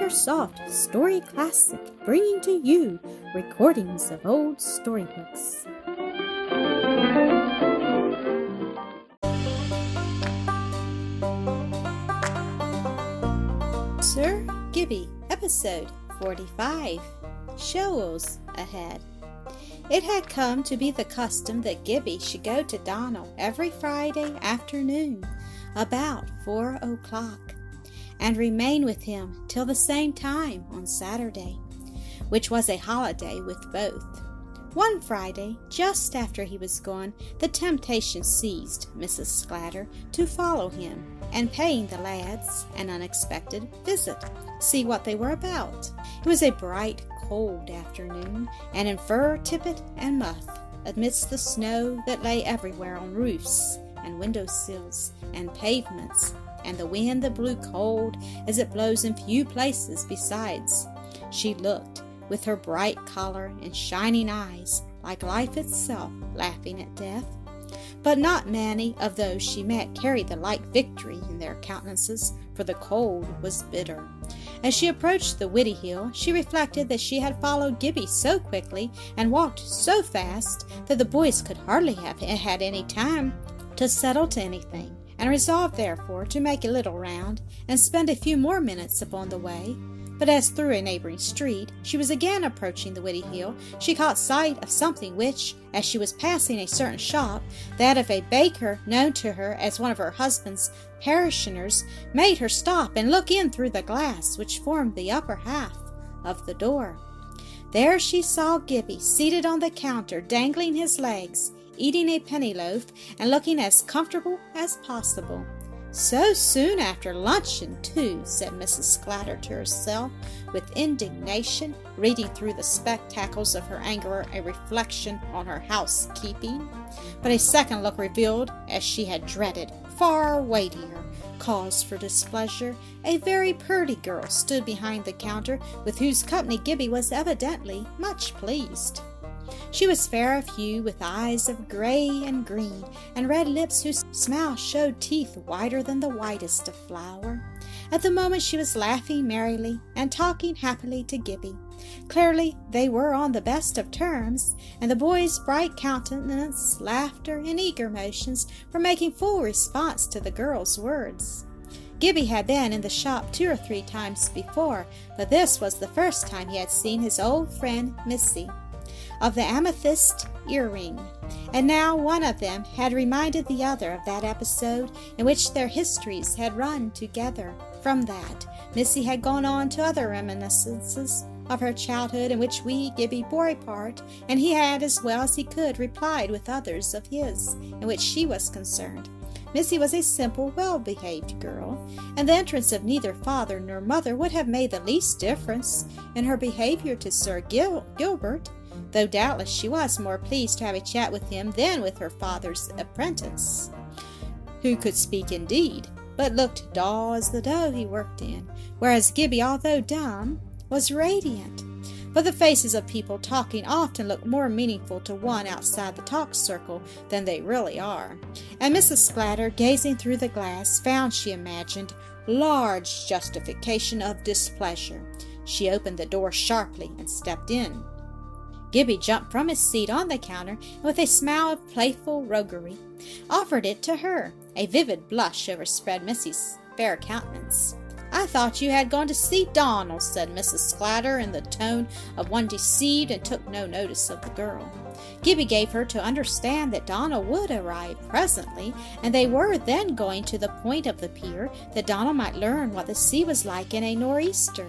AcreSoft Story Classic, bringing to you recordings of old storybooks. Sir Gibbie, episode 45 Shoals Ahead. It had come to be the custom that Gibbie should go to Donal every Friday afternoon about four o'clock and remain with him till the same time on Saturday, which was a holiday with both. One Friday, just after he was gone, the temptation seized Mrs. Sclater to follow him and paying the lads an unexpected visit, see what they were about. It was a bright, cold afternoon, and in fur tippet and muff, amidst the snow that lay everywhere on roofs and window sills and pavements, and the wind that blew cold as it blows in few places besides. She looked, with her bright collar and shining eyes, like life itself, laughing at death. But not many of those she met carried the like victory in their countenances, for the cold was bitter. As she approached the Widdiehill, she reflected that she had followed Gibbie so quickly and walked so fast that the boys could hardly have had any time to settle to anything, and resolved therefore to make a little round and spend a few more minutes upon the way. But as through a neighboring street she was again approaching the Widdiehill, she caught sight of something which, as she was passing a certain shop, that of a baker known to her as one of her husband's parishioners, made her stop and look in through the glass which formed the upper half of the door. There she saw Gibbie seated on the counter, dangling his legs, eating a penny loaf, and looking as comfortable as possible. So soon after luncheon, too, said Mrs. Sclater to herself, with indignation, reading through the spectacles of her anger a reflection on her housekeeping. But a second look revealed, as she had dreaded, far weightier cause for displeasure. A very pretty girl stood behind the counter, with whose company Gibbie was evidently much pleased. She was fair of hue, with eyes of gray and green, and red lips whose smile showed teeth whiter than the whitest of flour. At the moment she was laughing merrily and talking happily to Gibbie. Clearly they were on the best of terms, and the boy's bright countenance, laughter, and eager motions were making full response to the girl's words. Gibbie had been in the shop two or three times before, but this was the first time he had seen his old friend Missy of the amethyst earring, and now one of them had reminded the other of that episode in which their histories had run together. From that, Missy had gone on to other reminiscences of her childhood in which wee Gibbie bore a part, and he had, as well as he could, replied with others of his in which she was concerned. Missy was a simple, well behaved girl, and the entrance of neither father nor mother would have made the least difference in her behavior to Sir Gil- Gilbert though doubtless she was more pleased to have a chat with him than with her father's apprentice, who could speak indeed, but looked dull as the dough he worked in, whereas Gibbie, although dumb, was radiant. But the faces of people talking often look more meaningful to one outside the talk circle than they really are. And Mrs. Sclater, gazing through the glass, found, she imagined, large justification of displeasure. She opened the door sharply and stepped in. Gibbie jumped from his seat on the counter and with a smile of playful roguery offered it to her. A vivid blush overspread Missy's fair countenance. I thought you had gone to see Donal, said Mrs. Sclater in the tone of one deceived and took no notice of the girl. Gibbie gave her to understand that Donal would arrive presently, and they were then going to the point of the pier that Donal might learn what the sea was like in a nor'easter.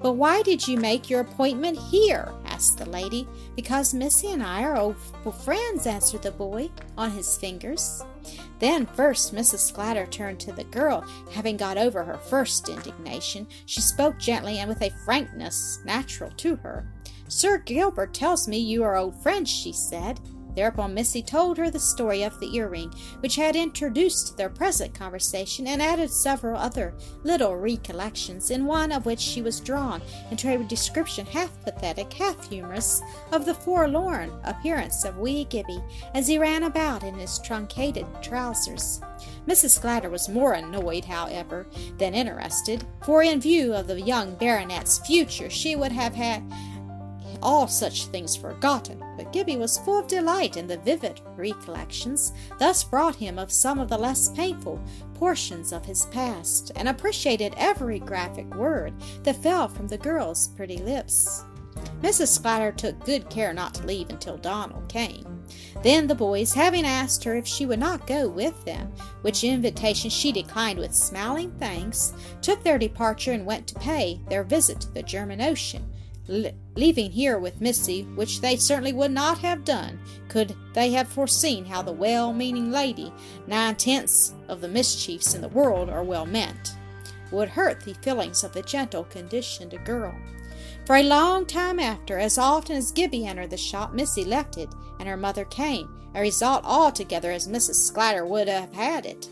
But why did you make your appointment here? Asked the lady. Because Missy and I are old friends, answered the boy, on his fingers. Then first Mrs. Sclater turned to the girl. Having got over her first indignation, she spoke gently and with a frankness natural to her. Sir Gilbert tells me you are old friends, she said. Thereupon Missy told her the story of the earring, which had introduced their present conversation, and added several other little recollections, in one of which she was drawn into a description half pathetic, half humorous, of the forlorn appearance of wee Gibbie as he ran about in his truncated trousers. Mrs. Sclater was more annoyed, however, than interested, for in view of the young baronet's future she would have had all such things forgotten, but Gibbie was full of delight in the vivid recollections thus brought him of some of the less painful portions of his past, and appreciated every graphic word that fell from the girl's pretty lips. Mrs. Sclater took good care not to leave until Donald came. Then the boys, having asked her if she would not go with them, which invitation she declined with smiling thanks, took their departure and went to pay their visit to the German Ocean, leaving here with Missy, which they certainly would not have done could they have foreseen how the well meaning lady, nine tenths of the mischiefs in the world are well meant, would hurt the feelings of the gentle conditioned girl. For a long time after, as often as Gibbie entered the shop, Missy left it, and her mother came, a result altogether as Mrs. Sclater would have had it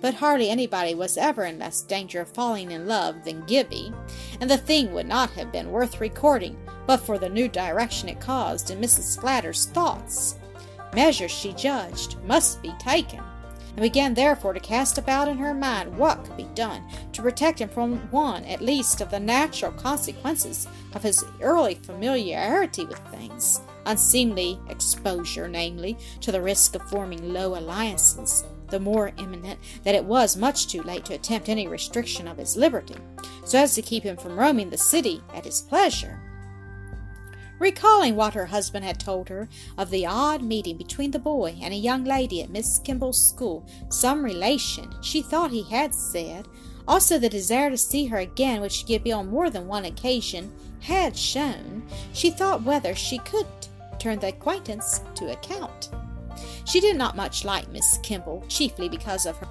but hardly anybody was ever in less danger of falling in love than Gibbie, and the thing would not have been worth recording but for the new direction it caused in Mrs. Sclater's thoughts. Measures, she judged, must be taken, and began therefore to cast about in her mind what could be done to protect him from one at least of the natural consequences of his early familiarity with things unseemly exposure, namely, to the risk of forming low alliances, the more imminent that it was much too late to attempt any restriction of his liberty, so as to keep him from roaming the city at his pleasure. Recalling what her husband had told her of the odd meeting between the boy and a young lady at Miss Kimball's school, some relation, she thought he had said, also the desire to see her again, which Gibbie on more than one occasion had shown, she thought whether she could turn the acquaintance to account. She did not much like Miss Kimball, chiefly because of her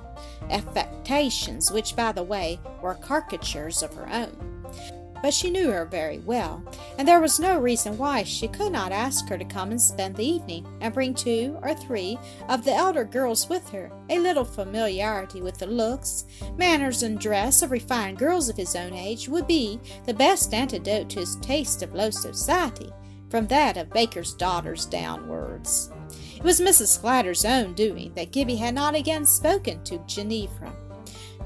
affectations, which, by the way, were caricatures of her own. But she knew her very well, and there was no reason why she could not ask her to come and spend the evening, and bring two or three of the elder girls with her. A little familiarity with the looks, manners, and dress of refined girls of his own age would be the best antidote to his taste of low society, from that of baker's daughters downwards. It was Mrs. Sclater's own doing that Gibbie had not again spoken to Ginevra.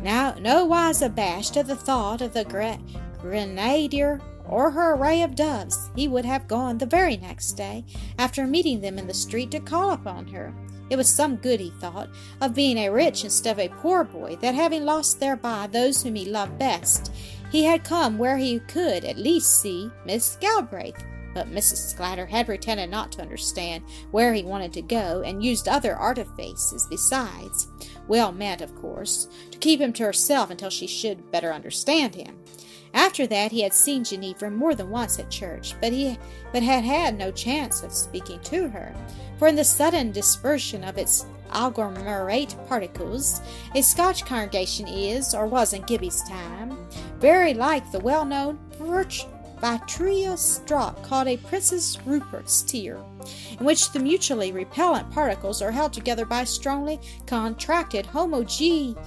Now, nowise abashed at the thought of the gra- grenadier or her array of doves, he would have gone the very next day, after meeting them in the street, to call upon her. It was some good, he thought, of being a rich instead of a poor boy, that having lost thereby those whom he loved best, he had come where he could at least see Miss Galbraith, but Mrs. Sclater had pretended not to understand where he wanted to go, and used other artifices besides, well meant, of course, to keep him to herself until she should better understand him. After that he had seen Ginevra more than once at church, but he but had had no chance of speaking to her, for in the sudden dispersion of its agglomerate particles, a Scotch congregation is, or was in Gibbie's time, very like the well-known vitreous drop called a Princess Rupert's tear, in which the mutually repellent particles are held together by a strongly contracted homogeneous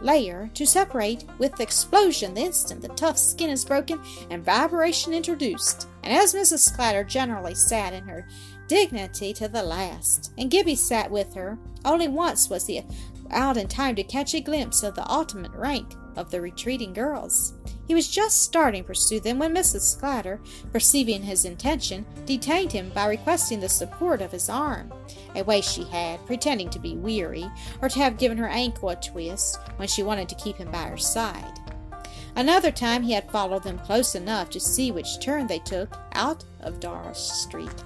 layer to separate with explosion the instant the tough skin is broken and vibration introduced. And as Mrs. Sclater generally sat in her dignity to the last, and Gibbie sat with her, only once was he out in time to catch a glimpse of the ultimate rank of the retreating girls. He was just starting to pursue them when Mrs. Sclater, perceiving his intention, detained him by requesting the support of his arm, a way she had, pretending to be weary, or to have given her ankle a twist when she wanted to keep him by her side. Another time he had followed them close enough to see which turn they took out of Doris Street.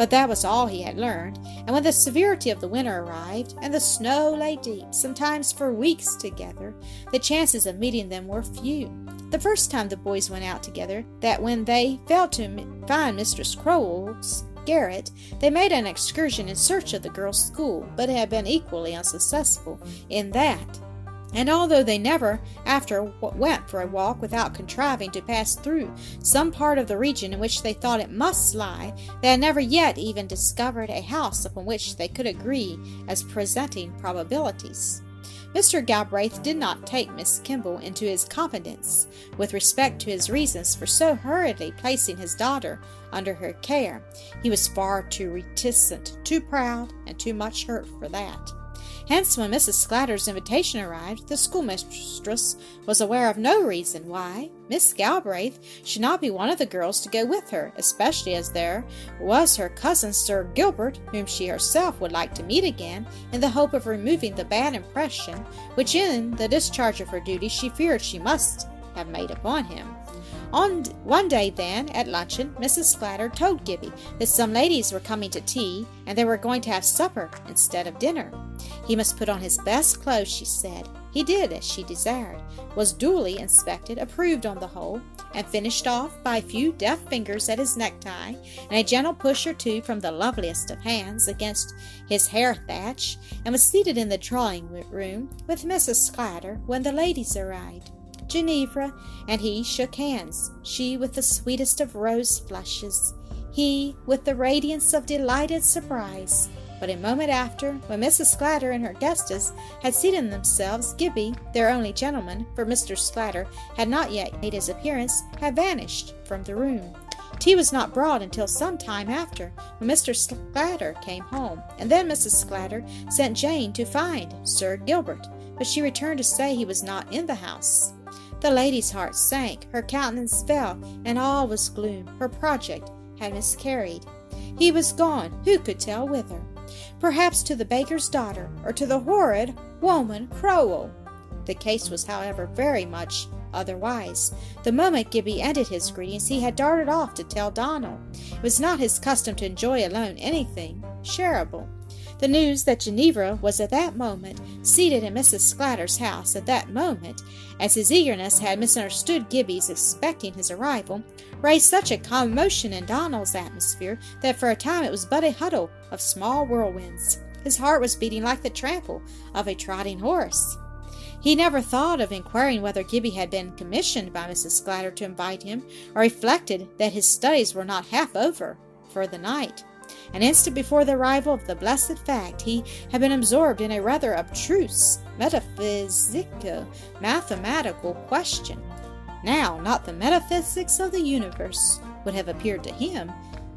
But that was all he had learned, and when the severity of the winter arrived, and the snow lay deep, sometimes for weeks together, the chances of meeting them were few. The first time the boys went out together, that when they failed to find Mistress Croale's garret, they made an excursion in search of the girls' school, but had been equally unsuccessful in that and although they never after went for a walk without contriving to pass through some part of the region in which they thought it must lie, they had never yet even discovered a house upon which they could agree as presenting probabilities. Mr. Galbraith did not take Miss Kimball into his confidence with respect to his reasons for so hurriedly placing his daughter under her care. He was far too reticent, too proud, and too much hurt for that. Hence, when Mrs. Sclater's invitation arrived, the schoolmistress was aware of no reason why Miss Galbraith should not be one of the girls to go with her, especially as there was her cousin Sir Gilbert, whom she herself would like to meet again, in the hope of removing the bad impression which, in the discharge of her duty, she feared she must have made upon him. On one day, then, at luncheon, Mrs. Sclater told Gibbie that some ladies were coming to tea, and they were going to have supper instead of dinner. He must put on his best clothes, she said. He did as she desired, was duly inspected, approved on the whole, and finished off by a few deft fingers at his necktie, and a gentle push or two from the loveliest of hands against his hair thatch, and was seated in the drawing room with Mrs. Sclater when the ladies arrived. Ginevra and he shook hands, she with the sweetest of rose flushes, he with the radiance of delighted surprise. But a moment after, when Mrs. Sclater and her guestess had seated themselves, Gibbie, their only gentleman, for Mr. Sclater had not yet made his appearance, had vanished from the room. Tea was not brought until some time after, when Mr. Sclater came home, and then Mrs. Sclater sent Jane to find Sir Gilbert, but she returned to say he was not in the house. The lady's heart sank, her countenance fell, and all was gloom. Her project had miscarried. He was gone, who could tell whither? Perhaps to the baker's daughter, or to the horrid woman Croale. The case was, however, very much otherwise. The moment Gibbie ended his greetings, he had darted off to tell Donal. It was not his custom to enjoy alone anything shareable. The news that Ginevra was at that moment seated in Mrs. Sclater's house at that moment, as his eagerness had misunderstood Gibbie's expecting his arrival, raised such a commotion in Donal's atmosphere that for a time it was but a huddle of small whirlwinds. His heart was beating like the trample of a trotting horse. He never thought of inquiring whether Gibbie had been commissioned by Mrs. Sclater to invite him, or reflected that his studies were not half over for the night. An instant before the arrival of the blessed fact, he had been absorbed in a rather abstruse, metaphysico mathematical question. Now, not the metaphysics of the universe would have appeared to him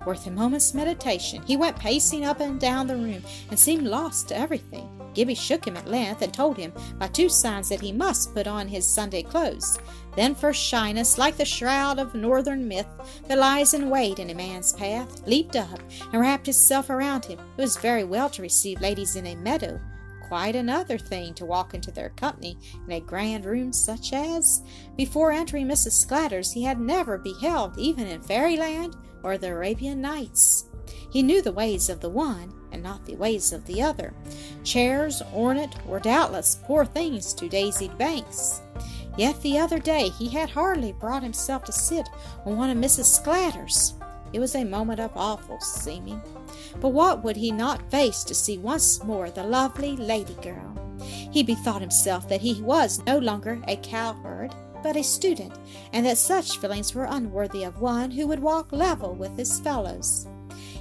worth a moment's meditation. He went pacing up and down the room and seemed lost to everything. Gibbie shook him at length and told him by two signs that he must put on his Sunday clothes. Then for shyness, like the shroud of northern myth that lies in wait in a man's path, leaped up and wrapped himself around him. It was very well to receive ladies in a meadow, quite another thing to walk into their company in a grand room such as, before entering Mrs. Sclater's, he had never beheld even in fairyland or the Arabian Nights. He knew the ways of the one and not the ways of the other. Chairs ornate were doubtless poor things to daisied banks. Yet the other day he had hardly brought himself to sit on one of Mrs. Sclater's. It was a moment of awful seeming. But what would he not face to see once more the lovely lady girl? He bethought himself that he was no longer a cowherd, but a student, and that such feelings were unworthy of one who would walk level with his fellows.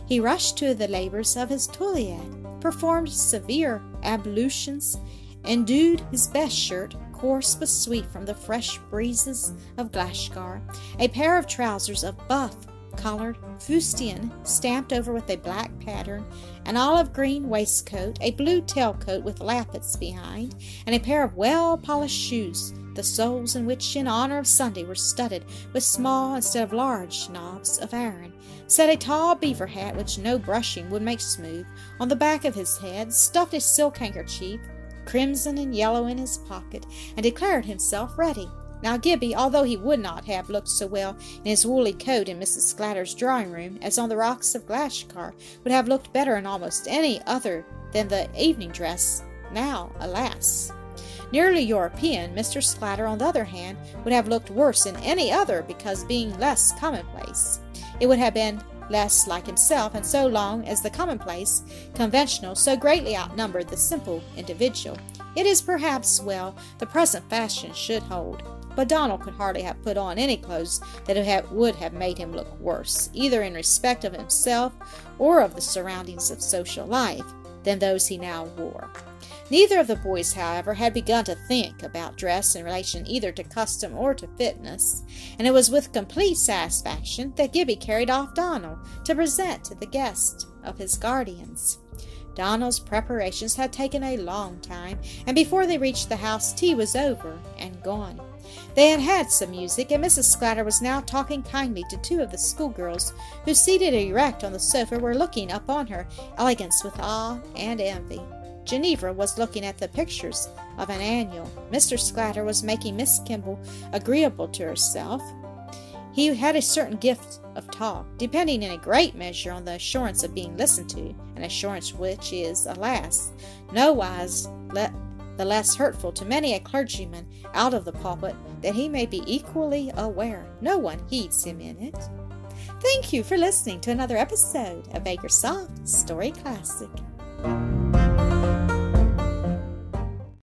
He rushed to the labors of his toilette, performed severe ablutions, endued his best shirt, coarse but sweet from the fresh breezes of Glashgar, a pair of trousers of buff coloured fustian stamped over with a black pattern, an olive green waistcoat, a blue tailcoat with lappets behind, and a pair of well polished shoes, the soles in which, in honor of Sunday, were studded with small instead of large knobs of iron, set a tall beaver hat which no brushing would make smooth on the back of his head, stuffed a silk handkerchief crimson and yellow in his pocket, and declared himself ready. Now Gibbie, although he would not have looked so well in his woolly coat in Mrs. Sclater's drawing room as on the rocks of Glashgar, would have looked better in almost any other than the evening dress. Now, alas! Nearly European, Mr. Sclater, on the other hand, would have looked worse in any other because being less commonplace. It would have been less like himself, and so long as the commonplace, conventional, so greatly outnumbered the simple individual, it is perhaps well the present fashion should hold. But Donal could hardly have put on any clothes that would have made him look worse, either in respect of himself or of the surroundings of social life, than those he now wore. Neither of the boys, however, had begun to think about dress in relation either to custom or to fitness, and it was with complete satisfaction that Gibbie carried off Donal to present to the guest of his guardians. Donald's preparations had taken a long time, and before they reached the house, tea was over and gone. They had had some music, and Mrs. Sclater was now talking kindly to two of the schoolgirls, who, seated erect on the sofa, were looking upon her elegance with awe and envy. Ginevra was looking at the pictures of an annual. Mr. Sclater was making Miss Kimball agreeable to herself. He had a certain gift of talk, depending in a great measure on the assurance of being listened to, an assurance which is, alas, nowise let the less hurtful to many a clergyman out of the pulpit that he may be equally aware no one heeds him in it. Thank you for listening to another episode of Acresoft Story Classic.